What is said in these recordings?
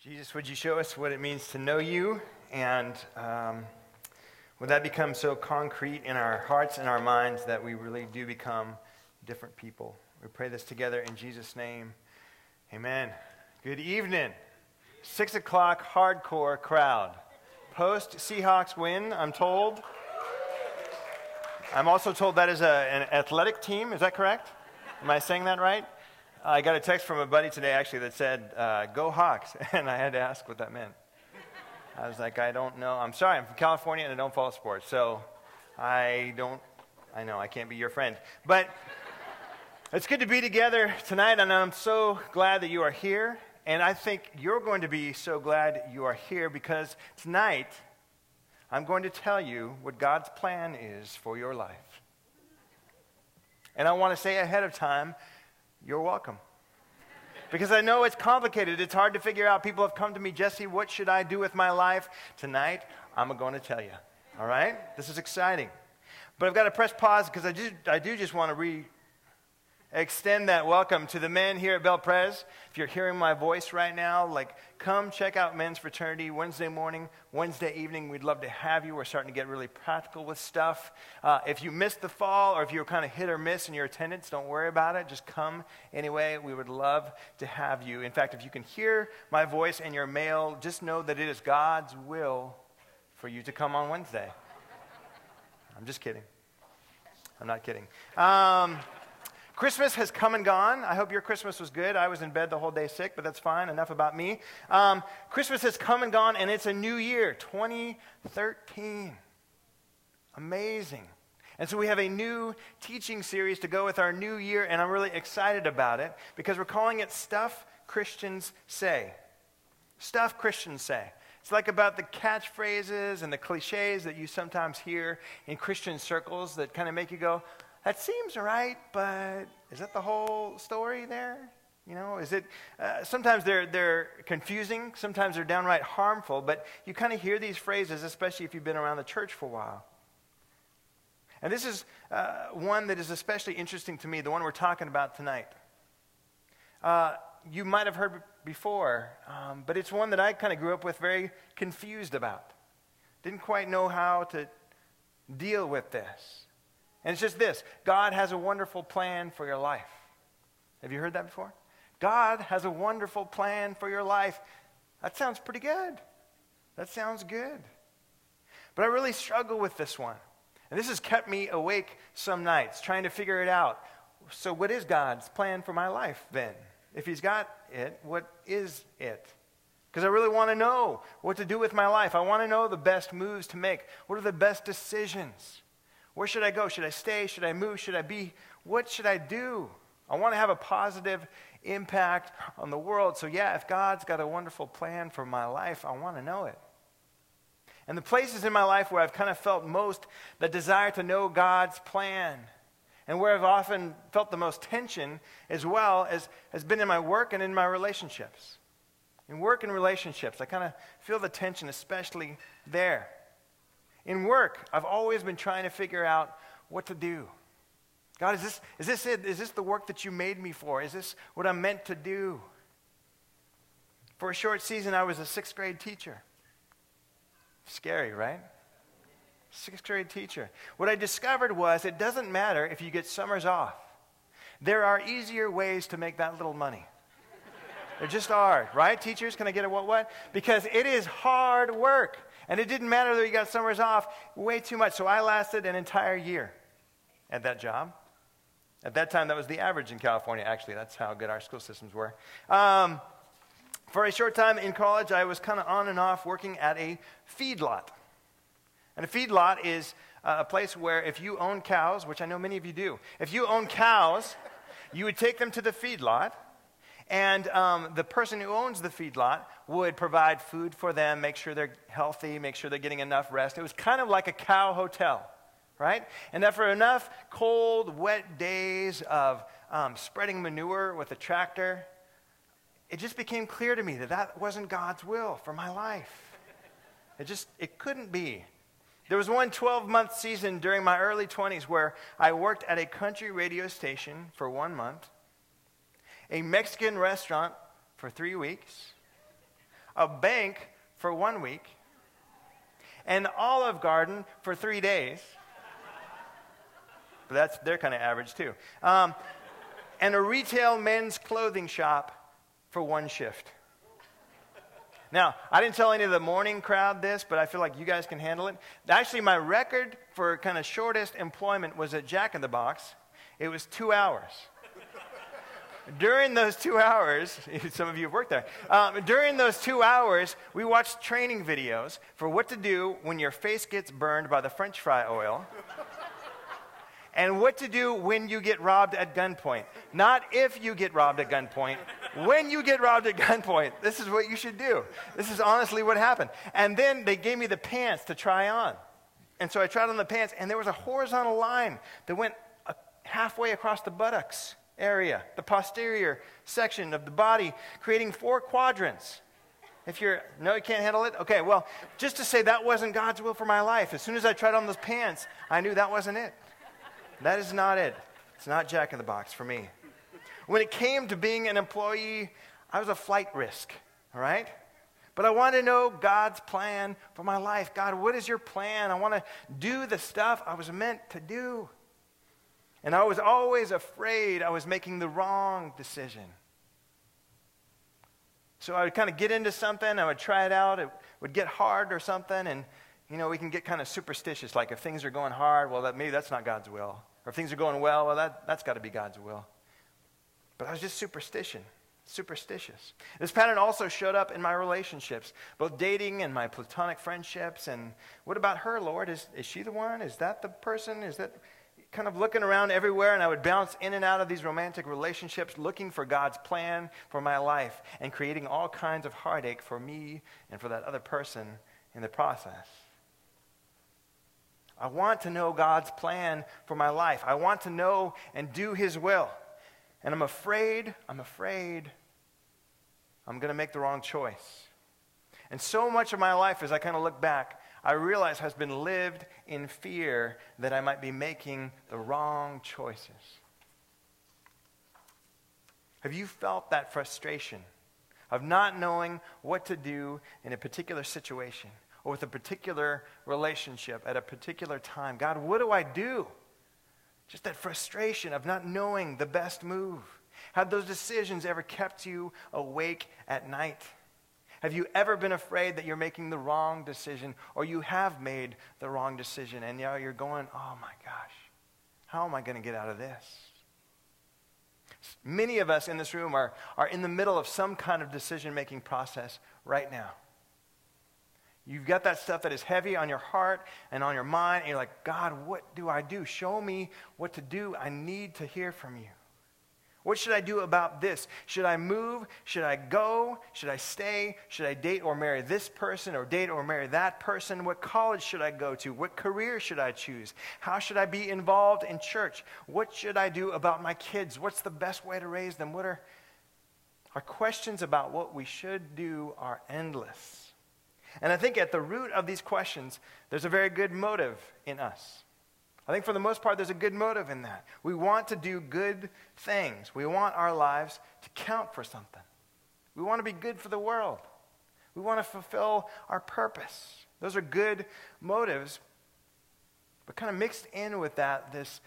Jesus, would you show us what it means to know you? And um, would that become so concrete in our hearts and our minds that we really do become different people? We pray this together in Jesus' name. Amen. Good evening. Six o'clock hardcore crowd. Post Seahawks win, I'm told. I'm also told that is a, an athletic team. Is that correct? Am I saying that right? I got a text from a buddy today actually that said, uh, Go Hawks. And I had to ask what that meant. I was like, I don't know. I'm sorry, I'm from California and I don't follow sports. So I don't, I know, I can't be your friend. But it's good to be together tonight, and I'm so glad that you are here. And I think you're going to be so glad you are here because tonight I'm going to tell you what God's plan is for your life. And I want to say ahead of time, you're welcome. Because I know it's complicated. It's hard to figure out. People have come to me, Jesse, what should I do with my life? Tonight, I'm going to tell you. All right? This is exciting. But I've got to press pause because I do, I do just want to re, extend that welcome to the men here at Bel Pres. If you're hearing my voice right now, like come check out men's fraternity Wednesday morning, Wednesday evening. We'd love to have you. We're starting to get really practical with stuff. Uh, if you missed the fall or if you were kind of hit or miss in your attendance, don't worry about it. Just come anyway. We would love to have you. In fact, if you can hear my voice and you're male, just know that it is God's will for you to come on Wednesday. I'm just kidding. I'm not kidding. Um, Christmas has come and gone. I hope your Christmas was good. I was in bed the whole day sick, but that's fine. Enough about me. Um, Christmas has come and gone, and it's a new year, 2013. Amazing. And so we have a new teaching series to go with our new year, and I'm really excited about it because we're calling it Stuff Christians Say. Stuff Christians Say. It's like about the catchphrases and the cliches that you sometimes hear in Christian circles that kind of make you go, that seems right, but is that the whole story there? You know, is it, uh, sometimes they're, they're confusing, sometimes they're downright harmful, but you kind of hear these phrases, especially if you've been around the church for a while. And this is uh, one that is especially interesting to me, the one we're talking about tonight. Uh, you might have heard before, um, but it's one that I kind of grew up with very confused about. Didn't quite know how to deal with this. And it's just this God has a wonderful plan for your life. Have you heard that before? God has a wonderful plan for your life. That sounds pretty good. That sounds good. But I really struggle with this one. And this has kept me awake some nights trying to figure it out. So, what is God's plan for my life then? If He's got it, what is it? Because I really want to know what to do with my life. I want to know the best moves to make. What are the best decisions? Where should I go? Should I stay? Should I move? Should I be? What should I do? I want to have a positive impact on the world. So, yeah, if God's got a wonderful plan for my life, I want to know it. And the places in my life where I've kind of felt most the desire to know God's plan, and where I've often felt the most tension as well, as, has been in my work and in my relationships. In work and relationships, I kind of feel the tension, especially there. In work, I've always been trying to figure out what to do. God, is this, is this it? Is this the work that you made me for? Is this what I'm meant to do? For a short season, I was a sixth grade teacher. Scary, right? Sixth grade teacher. What I discovered was it doesn't matter if you get summers off. There are easier ways to make that little money. There just are, right? Teachers, can I get a what what? Because it is hard work. And it didn't matter that you got summers off, way too much. So I lasted an entire year at that job. At that time, that was the average in California, actually. That's how good our school systems were. Um, for a short time in college, I was kind of on and off working at a feedlot. And a feedlot is a place where if you own cows, which I know many of you do, if you own cows, you would take them to the feedlot and um, the person who owns the feedlot would provide food for them, make sure they're healthy, make sure they're getting enough rest. It was kind of like a cow hotel, right? And after enough cold, wet days of um, spreading manure with a tractor, it just became clear to me that that wasn't God's will for my life. It just, it couldn't be. There was one 12 month season during my early 20s where I worked at a country radio station for one month a Mexican restaurant for three weeks. a bank for one week, an olive garden for three days. But that's they're kind of average too. Um, and a retail men's clothing shop for one shift. Now, I didn't tell any of the morning crowd this, but I feel like you guys can handle it. Actually, my record for kind of shortest employment was at Jack in the Box. It was two hours. During those two hours, some of you have worked there. Um, during those two hours, we watched training videos for what to do when your face gets burned by the french fry oil and what to do when you get robbed at gunpoint. Not if you get robbed at gunpoint, when you get robbed at gunpoint. This is what you should do. This is honestly what happened. And then they gave me the pants to try on. And so I tried on the pants, and there was a horizontal line that went halfway across the buttocks area, the posterior section of the body, creating four quadrants. If you're, no, you can't handle it? Okay, well, just to say that wasn't God's will for my life. As soon as I tried on those pants, I knew that wasn't it. That is not it. It's not Jack in the Box for me. When it came to being an employee, I was a flight risk, all right? But I want to know God's plan for my life. God, what is your plan? I want to do the stuff I was meant to do. And I was always afraid I was making the wrong decision. So I would kind of get into something, I would try it out, it would get hard or something, and you know, we can get kind of superstitious. Like if things are going hard, well, that, maybe that's not God's will. Or if things are going well, well, that, that's got to be God's will. But I was just superstition, superstitious. This pattern also showed up in my relationships, both dating and my platonic friendships. And what about her, Lord? Is, is she the one? Is that the person? Is that kind of looking around everywhere? And I would bounce in and out of these romantic relationships looking for God's plan for my life and creating all kinds of heartache for me and for that other person in the process. I want to know God's plan for my life. I want to know and do His will. And I'm afraid, I'm afraid I'm going to make the wrong choice. And so much of my life, as I kind of look back, I realize has been lived in fear that I might be making the wrong choices. Have you felt that frustration of not knowing what to do in a particular situation? or with a particular relationship at a particular time. God, what do I do? Just that frustration of not knowing the best move. Have those decisions ever kept you awake at night? Have you ever been afraid that you're making the wrong decision or you have made the wrong decision and now you're going, oh my gosh, how am I going to get out of this? Many of us in this room are, are in the middle of some kind of decision making process right now. You've got that stuff that is heavy on your heart and on your mind, and you're like, God, what do I do? Show me what to do. I need to hear from you. What should I do about this? Should I move? Should I go? Should I stay? Should I date or marry this person or date or marry that person? What college should I go to? What career should I choose? How should I be involved in church? What should I do about my kids? What's the best way to raise them? What are our questions about what we should do are endless. And I think at the root of these questions, there's a very good motive in us. I think for the most part, there's a good motive in that. We want to do good things, we want our lives to count for something. We want to be good for the world, we want to fulfill our purpose. Those are good motives. But kind of mixed in with that, this,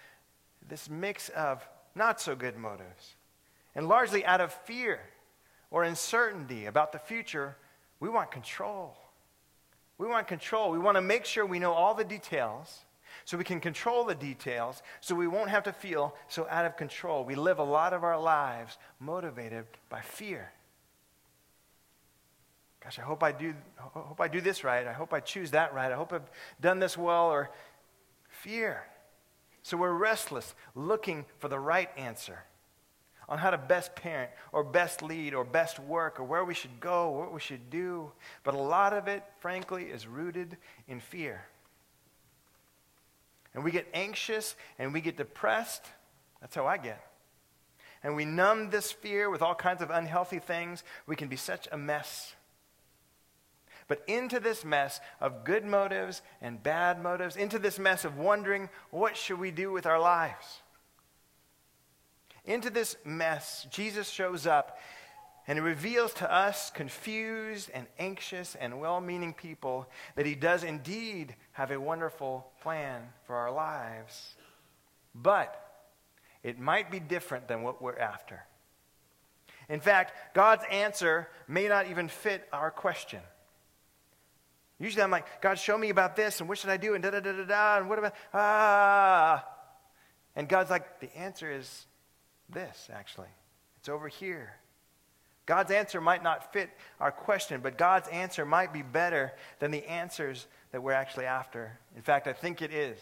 this mix of not so good motives. And largely out of fear or uncertainty about the future, we want control. We want control. We want to make sure we know all the details so we can control the details so we won't have to feel so out of control. We live a lot of our lives motivated by fear. Gosh, I hope I do, hope I do this right. I hope I choose that right. I hope I've done this well, or fear. So we're restless, looking for the right answer on how to best parent or best lead or best work or where we should go, what we should do. But a lot of it, frankly, is rooted in fear. And we get anxious and we get depressed. That's how I get. And we numb this fear with all kinds of unhealthy things. We can be such a mess. But into this mess of good motives and bad motives, into this mess of wondering what should we do with our lives? Into this mess, Jesus shows up And it reveals to us, confused and anxious and well meaning people, that He does indeed have a wonderful plan for our lives. But it might be different than what we're after. In fact, God's answer may not even fit our question. Usually I'm like, God, show me about this, and what should I do, and da da da da da, and what about, ah. And God's like, the answer is this, actually. It's over here. God's answer might not fit our question, but God's answer might be better than the answers that we're actually after. In fact, I think it is.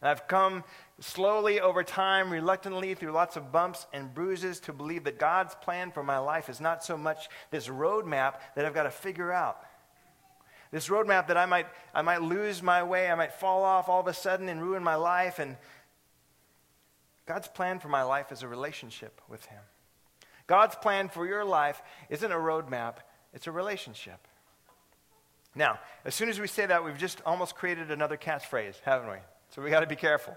And I've come slowly over time, reluctantly, through lots of bumps and bruises, to believe that God's plan for my life is not so much this roadmap that I've got to figure out. This roadmap that I might, I might lose my way, I might fall off all of a sudden and ruin my life. And God's plan for my life is a relationship with Him. God's plan for your life isn't a roadmap, it's a relationship. Now, as soon as we say that, we've just almost created another catchphrase, haven't we? So we got to be careful.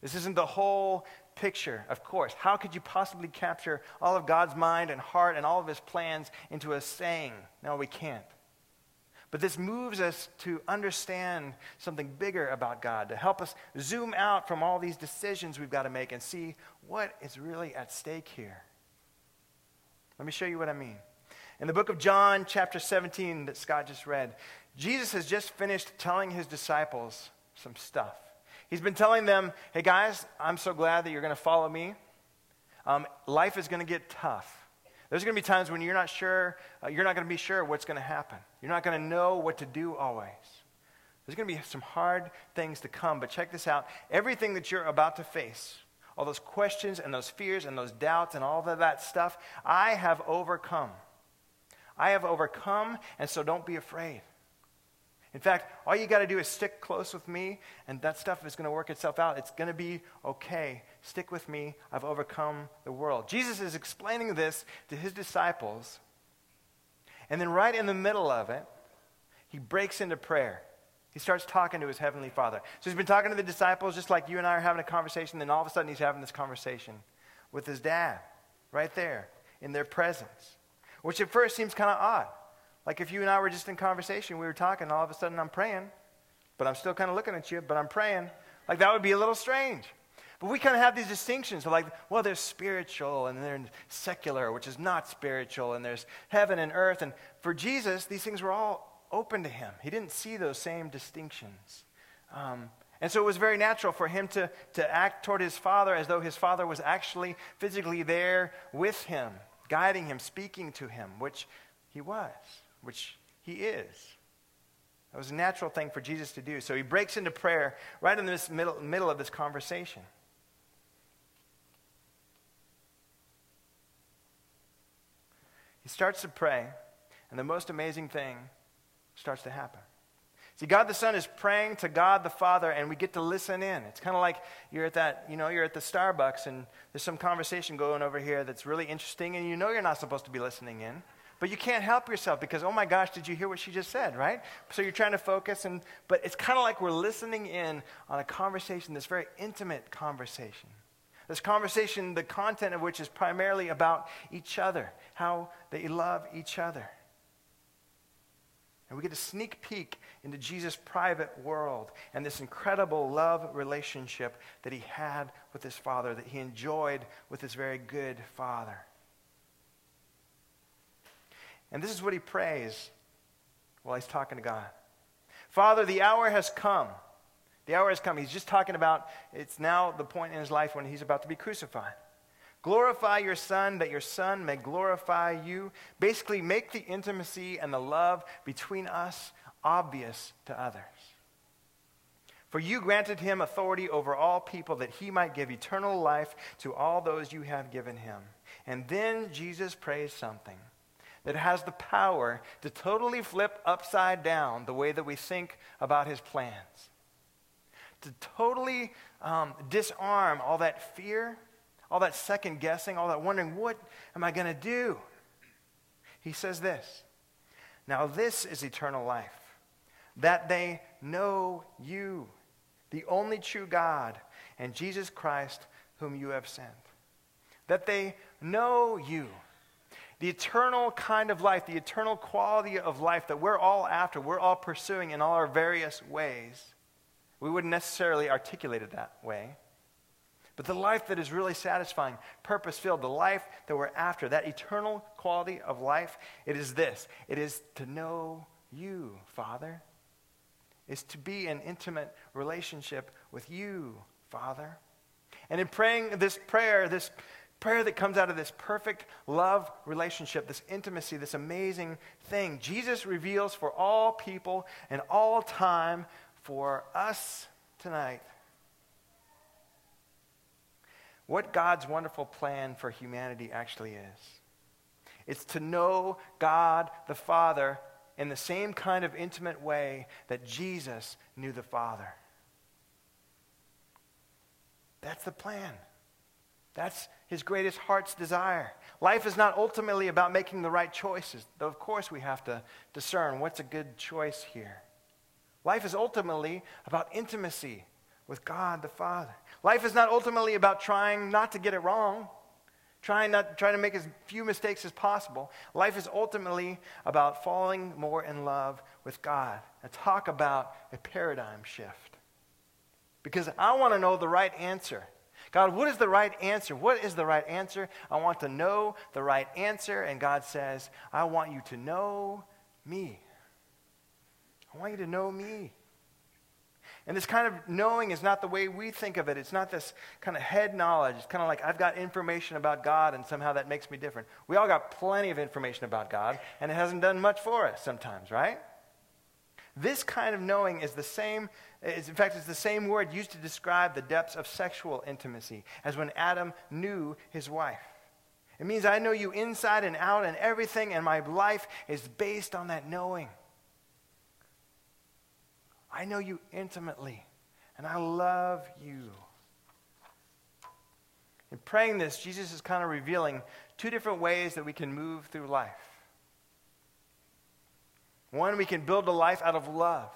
This isn't the whole picture, of course. How could you possibly capture all of God's mind and heart and all of his plans into a saying? No, we can't. But this moves us to understand something bigger about God, to help us zoom out from all these decisions we've got to make and see what is really at stake here. Let me show you what I mean. In the book of John, chapter 17, that Scott just read, Jesus has just finished telling his disciples some stuff. He's been telling them, hey guys, I'm so glad that you're going to follow me. Um, life is going to get tough. There's going to be times when you're not sure, uh, you're not going to be sure what's going to happen. You're not going to know what to do always. There's going to be some hard things to come, but check this out. Everything that you're about to face, all those questions and those fears and those doubts and all of that stuff, I have overcome. I have overcome, and so don't be afraid. In fact, all you got to do is stick close with me, and that stuff is going to work itself out. It's going to be okay. Stick with me. I've overcome the world. Jesus is explaining this to his disciples, and then right in the middle of it, he breaks into prayer. He starts talking to his heavenly father. So he's been talking to the disciples just like you and I are having a conversation, then all of a sudden he's having this conversation with his dad right there in their presence, which at first seems kind of odd. Like if you and I were just in conversation, we were talking, all of a sudden I'm praying, but I'm still kind of looking at you, but I'm praying. Like that would be a little strange. But we kind of have these distinctions of like, well, there's spiritual and there's secular, which is not spiritual, and there's heaven and earth. And for Jesus, these things were all open to him. He didn't see those same distinctions. Um, and so it was very natural for him to, to act toward his father as though his father was actually physically there with him, guiding him, speaking to him, which he was which he is. It was a natural thing for Jesus to do. So he breaks into prayer right in this middle, middle of this conversation. He starts to pray, and the most amazing thing starts to happen. See, God the Son is praying to God the Father, and we get to listen in. It's kind of like you're at that, you know, you're at the Starbucks, and there's some conversation going over here that's really interesting, and you know you're not supposed to be listening in. But you can't help yourself because, oh my gosh, did you hear what she just said, right? So you're trying to focus, and, but it's kind of like we're listening in on a conversation, this very intimate conversation. This conversation, the content of which is primarily about each other, how they love each other. And we get a sneak peek into Jesus' private world and this incredible love relationship that he had with his Father, that he enjoyed with his very good Father. And this is what he prays while he's talking to God Father, the hour has come. The hour has come. He's just talking about it's now the point in his life when he's about to be crucified. Glorify your Son, that your Son may glorify you. Basically, make the intimacy and the love between us obvious to others. For you granted him authority over all people that he might give eternal life to all those you have given him. And then Jesus prays something that has the power to totally flip upside down the way that we think about his plans, to totally um, disarm all that fear, all that second guessing, all that wondering, what am I going to do? He says this Now, this is eternal life, that they know you, the only true God, and Jesus Christ, whom you have sent. That they know you The eternal kind of life, the eternal quality of life that we're all after, we're all pursuing in all our various ways. We wouldn't necessarily articulate it that way. But the life that is really satisfying, purpose filled, the life that we're after, that eternal quality of life, it is this it is to know you, Father. Is to be in intimate relationship with you, Father. And in praying this prayer, this prayer that comes out of this perfect love relationship, this intimacy, this amazing thing, Jesus reveals for all people and all time for us tonight what God's wonderful plan for humanity actually is. It's to know God the Father in the same kind of intimate way that Jesus knew the Father. That's the plan. That's his greatest heart's desire. Life is not ultimately about making the right choices, though, of course, we have to discern what's a good choice here. Life is ultimately about intimacy with God the Father. Life is not ultimately about trying not to get it wrong, trying not trying to make as few mistakes as possible. Life is ultimately about falling more in love with God. And talk about a paradigm shift. Because I want to know the right answer. God, what is the right answer? What is the right answer? I want to know the right answer. And God says, I want you to know me. I want you to know me. And this kind of knowing is not the way we think of it. It's not this kind of head knowledge. It's kind of like I've got information about God and somehow that makes me different. We all got plenty of information about God and it hasn't done much for us sometimes, right? This kind of knowing is the same, is, in fact, it's the same word used to describe the depths of sexual intimacy as when Adam knew his wife. It means I know you inside and out and everything, and my life is based on that knowing. I know you intimately, and I love you. In praying this, Jesus is kind of revealing two different ways that we can move through life. One, we can build a life out of love.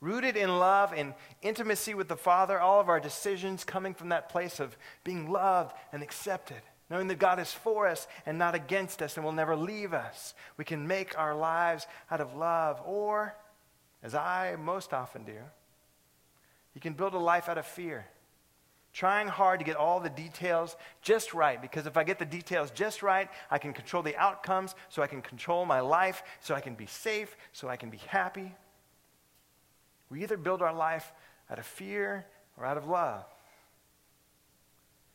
Rooted in love and intimacy with the Father, all of our decisions coming from that place of being loved and accepted, knowing that God is for us and not against us and will never leave us. We can make our lives out of love. Or as I most often do, you can build a life out of fear. Trying hard to get all the details just right, because if I get the details just right, I can control the outcomes, so I can control my life, so I can be safe, so I can be happy. We either build our life out of fear or out of love.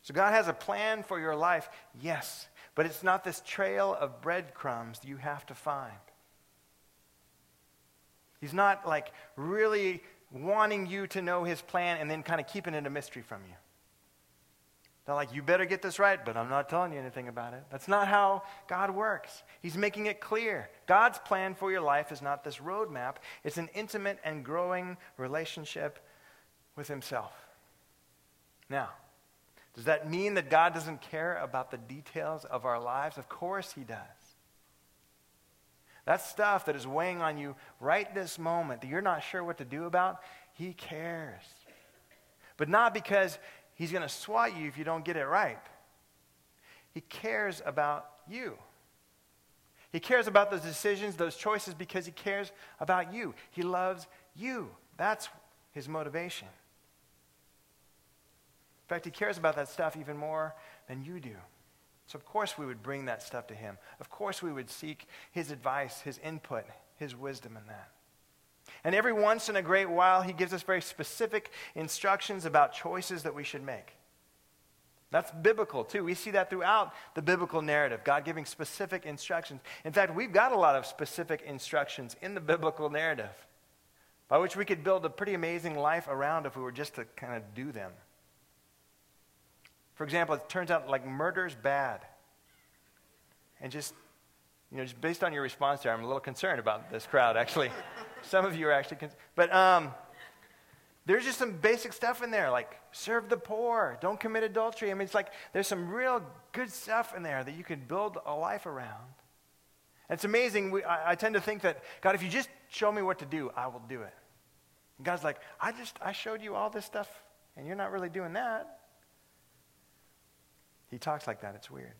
So God has a plan for your life, yes, but it's not this trail of breadcrumbs you have to find. He's not like really wanting you to know his plan and then kind of keeping it a mystery from you. Not like, you better get this right, but I'm not telling you anything about it. That's not how God works. He's making it clear. God's plan for your life is not this roadmap, it's an intimate and growing relationship with Himself. Now, does that mean that God doesn't care about the details of our lives? Of course He does. That stuff that is weighing on you right this moment that you're not sure what to do about, He cares. But not because He's going to swat you if you don't get it right. He cares about you. He cares about those decisions, those choices, because He cares about you. He loves you. That's His motivation. In fact, He cares about that stuff even more than you do. So, of course, we would bring that stuff to him. Of course, we would seek his advice, his input, his wisdom in that. And every once in a great while, he gives us very specific instructions about choices that we should make. That's biblical too. We see that throughout the biblical narrative, God giving specific instructions. In fact, we've got a lot of specific instructions in the biblical narrative by which we could build a pretty amazing life around if we were just to kind of do them. For example, it turns out like murder's bad. And just, you know, just based on your response there, I'm a little concerned about this crowd, actually. some of you are actually, con- but um, there's just some basic stuff in there, like serve the poor, don't commit adultery. I mean, it's like there's some real good stuff in there that you can build a life around. It's amazing. We, I, I tend to think that, God, if you just show me what to do, I will do it. And God's like, I just, I showed you all this stuff, and you're not really doing that. He talks like that. It's weird.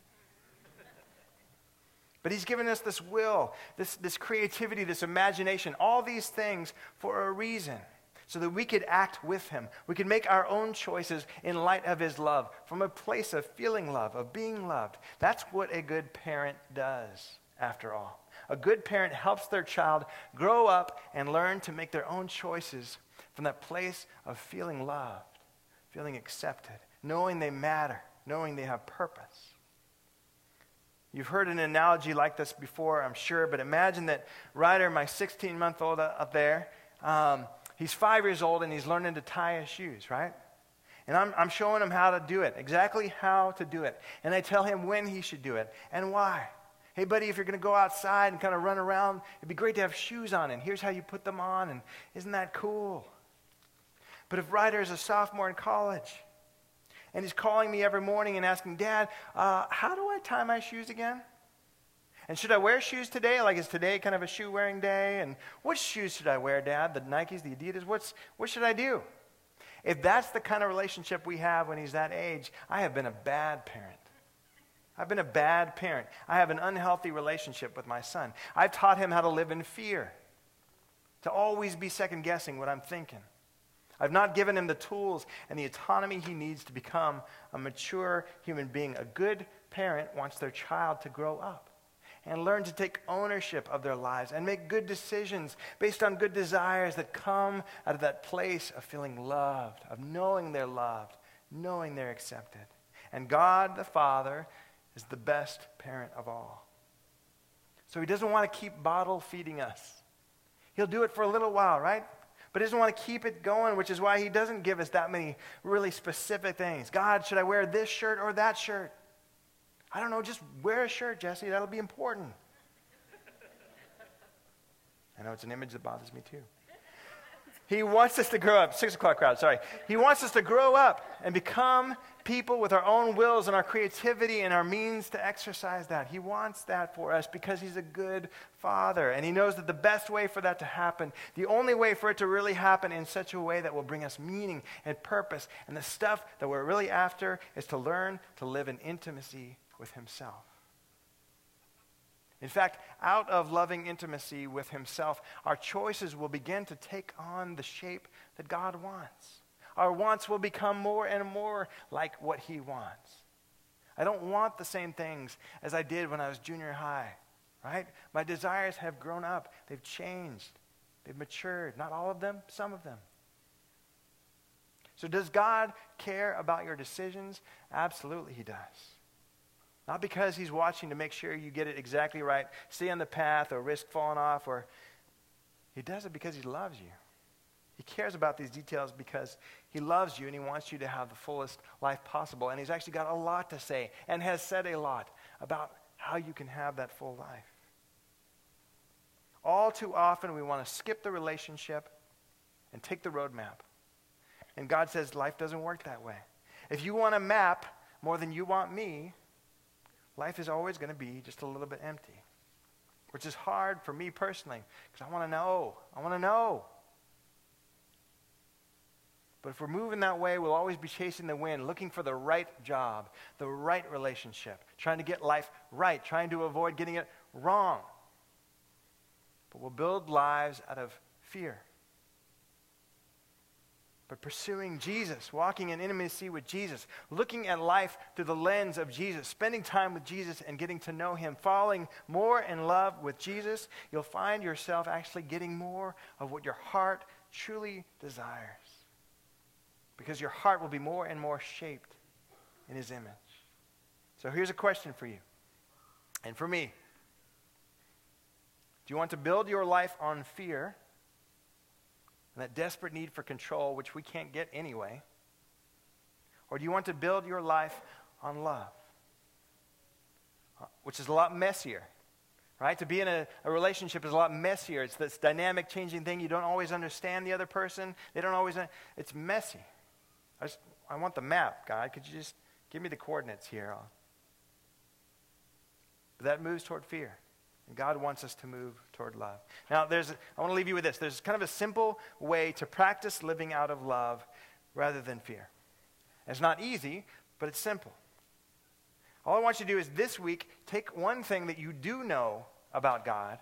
But He's given us this will, this, this creativity, this imagination, all these things for a reason, so that we could act with Him. We could make our own choices in light of His love, from a place of feeling love, of being loved. That's what a good parent does, after all. A good parent helps their child grow up and learn to make their own choices from that place of feeling loved, feeling accepted, knowing they matter, knowing they have purpose. You've heard an analogy like this before, I'm sure, but imagine that Ryder, my 16 month old up there, um, he's five years old and he's learning to tie his shoes, right? And I'm, I'm showing him how to do it, exactly how to do it. And I tell him when he should do it and why. Hey, buddy, if you're going to go outside and kind of run around, it'd be great to have shoes on, and here's how you put them on, and isn't that cool? But if Ryder is a sophomore in college, and he's calling me every morning and asking, Dad, uh, how do I tie my shoes again? And should I wear shoes today? Like, is today kind of a shoe wearing day? And what shoes should I wear, Dad? The Nikes, the Adidas? What's, what should I do? If that's the kind of relationship we have when he's that age, I have been a bad parent. I've been a bad parent. I have an unhealthy relationship with my son. I've taught him how to live in fear, to always be second guessing what I'm thinking. I've not given him the tools and the autonomy he needs to become a mature human being. A good parent wants their child to grow up and learn to take ownership of their lives and make good decisions based on good desires that come out of that place of feeling loved, of knowing they're loved, knowing they're accepted. And God the Father is the best parent of all. So he doesn't want to keep bottle feeding us. He'll do it for a little while, right? But he doesn't want to keep it going, which is why he doesn't give us that many really specific things. God, should I wear this shirt or that shirt? I don't know, just wear a shirt, Jesse. That'll be important. I know it's an image that bothers me too. He wants us to grow up. Six o'clock crowd, sorry. He wants us to grow up and become people with our own wills and our creativity and our means to exercise that. He wants that for us because He's a good Father. And He knows that the best way for that to happen, the only way for it to really happen in such a way that will bring us meaning and purpose and the stuff that we're really after is to learn to live in intimacy with Himself. In fact, out of loving intimacy with Himself, our choices will begin to take on the shape that God wants our wants will become more and more like what He wants. I don't want the same things as I did when I was junior high, right? My desires have grown up, they've changed, they've matured. Not all of them, some of them. So, does God care about your decisions? Absolutely, He does. Not because He's watching to make sure you get it exactly right, stay on the path, or risk falling off, or He does it because He loves you. He cares about these details because he loves you and he wants you to have the fullest life possible. And he's actually got a lot to say and has said a lot about how you can have that full life. All too often, we want to skip the relationship and take the roadmap. And God says life doesn't work that way. If you want a map more than you want me, life is always going to be just a little bit empty, which is hard for me personally because I want to know. I want to know. But if we're moving that way, we'll always be chasing the wind, looking for the right job, the right relationship, trying to get life right, trying to avoid getting it wrong. But we'll build lives out of fear. But pursuing Jesus, walking in intimacy with Jesus, looking at life through the lens of Jesus, spending time with Jesus and getting to know Him, falling more in love with Jesus, you'll find yourself actually getting more of what your heart truly desires because your heart will be more and more shaped in his image. So here's a question for you and for me. Do you want to build your life on fear and that desperate need for control, which we can't get anyway? Or do you want to build your life on love, uh, which is a lot messier? Right? To be in a, a, relationship is a lot messier. It's this dynamic, changing thing. You don't always understand the other person. They don't always. It's messy. I, just, I want the map, God. Could you just give me the coordinates here? But that moves toward fear. And God wants us to move toward love. Now, there's, I want to leave you with this. There's kind of a simple way to practice living out of love rather than fear. It's not easy, but it's simple. All I want you to do is this week take one thing that you do know about God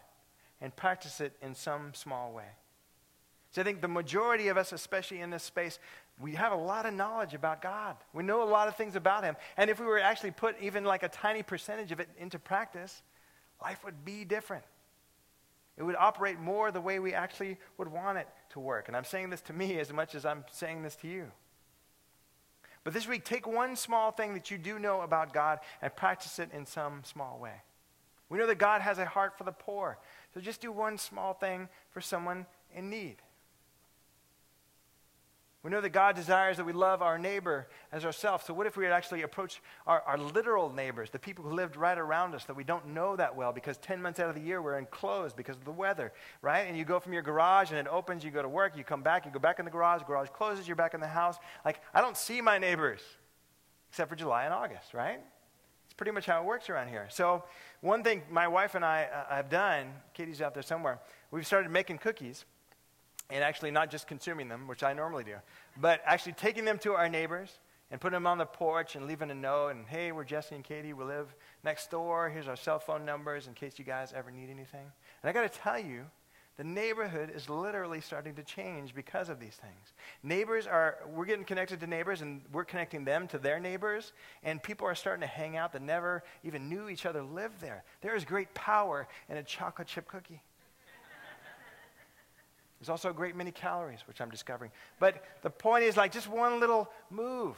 and practice it in some small way. So I think the majority of us, especially in this space, we have a lot of knowledge about God. We know a lot of things about Him. And if we were actually put even like a tiny percentage of it into practice, life would be different. It would operate more the way we actually would want it to work. And I'm saying this to me as much as I'm saying this to you. But this week, take one small thing that you do know about God and practice it in some small way. We know that God has a heart for the poor. So just do one small thing for someone in need. We know that God desires that we love our neighbor as ourselves. So, what if we actually approach our, our literal neighbors, the people who lived right around us that we don't know that well because 10 months out of the year we're enclosed because of the weather, right? And you go from your garage and it opens, you go to work, you come back, you go back in the garage, garage closes, you're back in the house. Like, I don't see my neighbors except for July and August, right? It's pretty much how it works around here. So, one thing my wife and I uh, have done, Katie's out there somewhere, we've started making cookies and actually not just consuming them, which I normally do, but actually taking them to our neighbors and putting them on the porch and leaving a note and, hey, we're Jesse and Katie. We live next door. Here's our cell phone numbers in case you guys ever need anything. And I got to tell you, the neighborhood is literally starting to change because of these things. Neighbors are, we're getting connected to neighbors and we're connecting them to their neighbors, and people are starting to hang out that never even knew each other lived there. There is great power in a chocolate chip cookie. There's also a great many calories, which I'm discovering. But the point is like just one little move,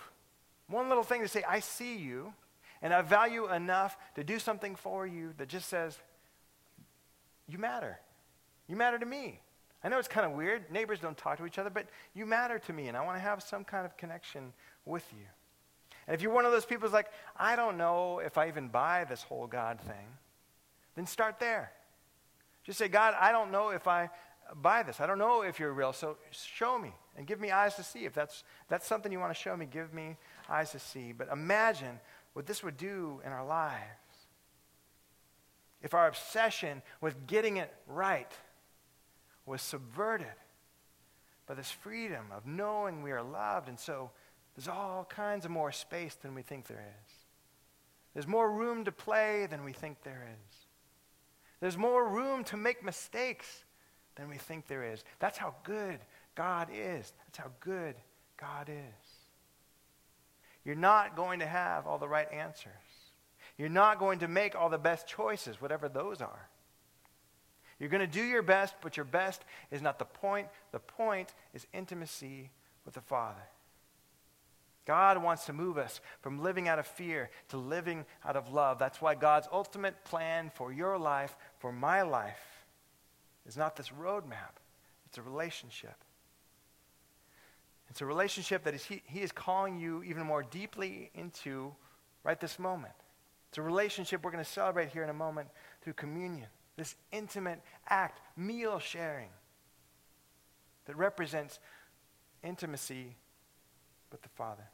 one little thing to say, I see you, and I value enough to do something for you that just says, you matter. You matter to me. I know it's kind of weird. Neighbors don't talk to each other, but you matter to me, and I want to have some kind of connection with you. And if you're one of those people who's like, I don't know if I even buy this whole God thing, then start there. Just say, God, I don't know if I buy this. I don't know if you're real, so show me and give me eyes to see. If that's, that's something you want to show me, give me eyes to see. But imagine what this would do in our lives. If our obsession with getting it right was subverted by this freedom of knowing we are loved, and so there's all kinds of more space than we think there is. There's more room to play than we think there is. There's more room to make mistakes than we think there is. That's how good God is. That's how good God is. You're not going to have all the right answers. You're not going to make all the best choices, whatever those are. You're going to do your best, but your best is not the point. The point is intimacy with the Father. God wants to move us from living out of fear to living out of love. That's why God's ultimate plan for your life, for my life, is not this roadmap, it's a relationship. It's a relationship that is, he, he is calling you even more deeply into right this moment. It's a relationship we're going to celebrate here in a moment through communion. This intimate act, meal sharing, that represents intimacy with the Father.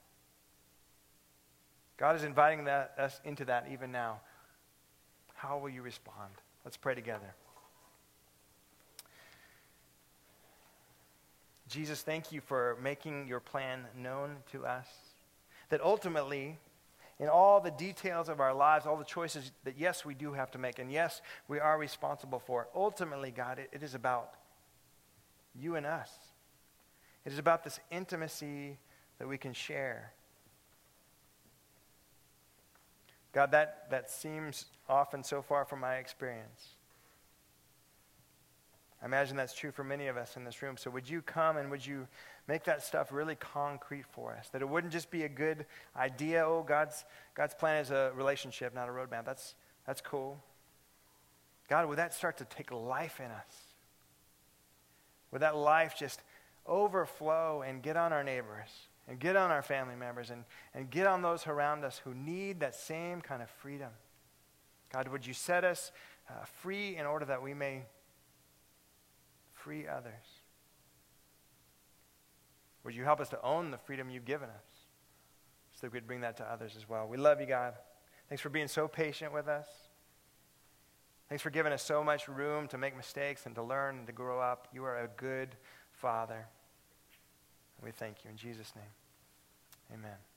God is inviting that, us into that even now. How will you respond? Let's pray together. Jesus, thank you for making your plan known to us. That ultimately, in all the details of our lives, all the choices that, yes, we do have to make, and yes, we are responsible for, ultimately, God, it, it is about you and us. It is about this intimacy that we can share. God, that, that seems often so far from my experience. I imagine that's true for many of us in this room. So would you come and would you make that stuff really concrete for us? That it wouldn't just be a good idea, oh, God's, God's plan is a relationship, not a roadmap. That's, that's cool. God, would that start to take life in us? Would that life just overflow and get on our neighbors and get on our family members and, and get on those around us who need that same kind of freedom? God, would you set us uh, free in order that we may free others? Would you help us to own the freedom you've given us so that we could bring that to others as well? We love you, God. Thanks for being so patient with us. Thanks for giving us so much room to make mistakes and to learn and to grow up. You are a good Father. And we thank you in Jesus' name. Amen.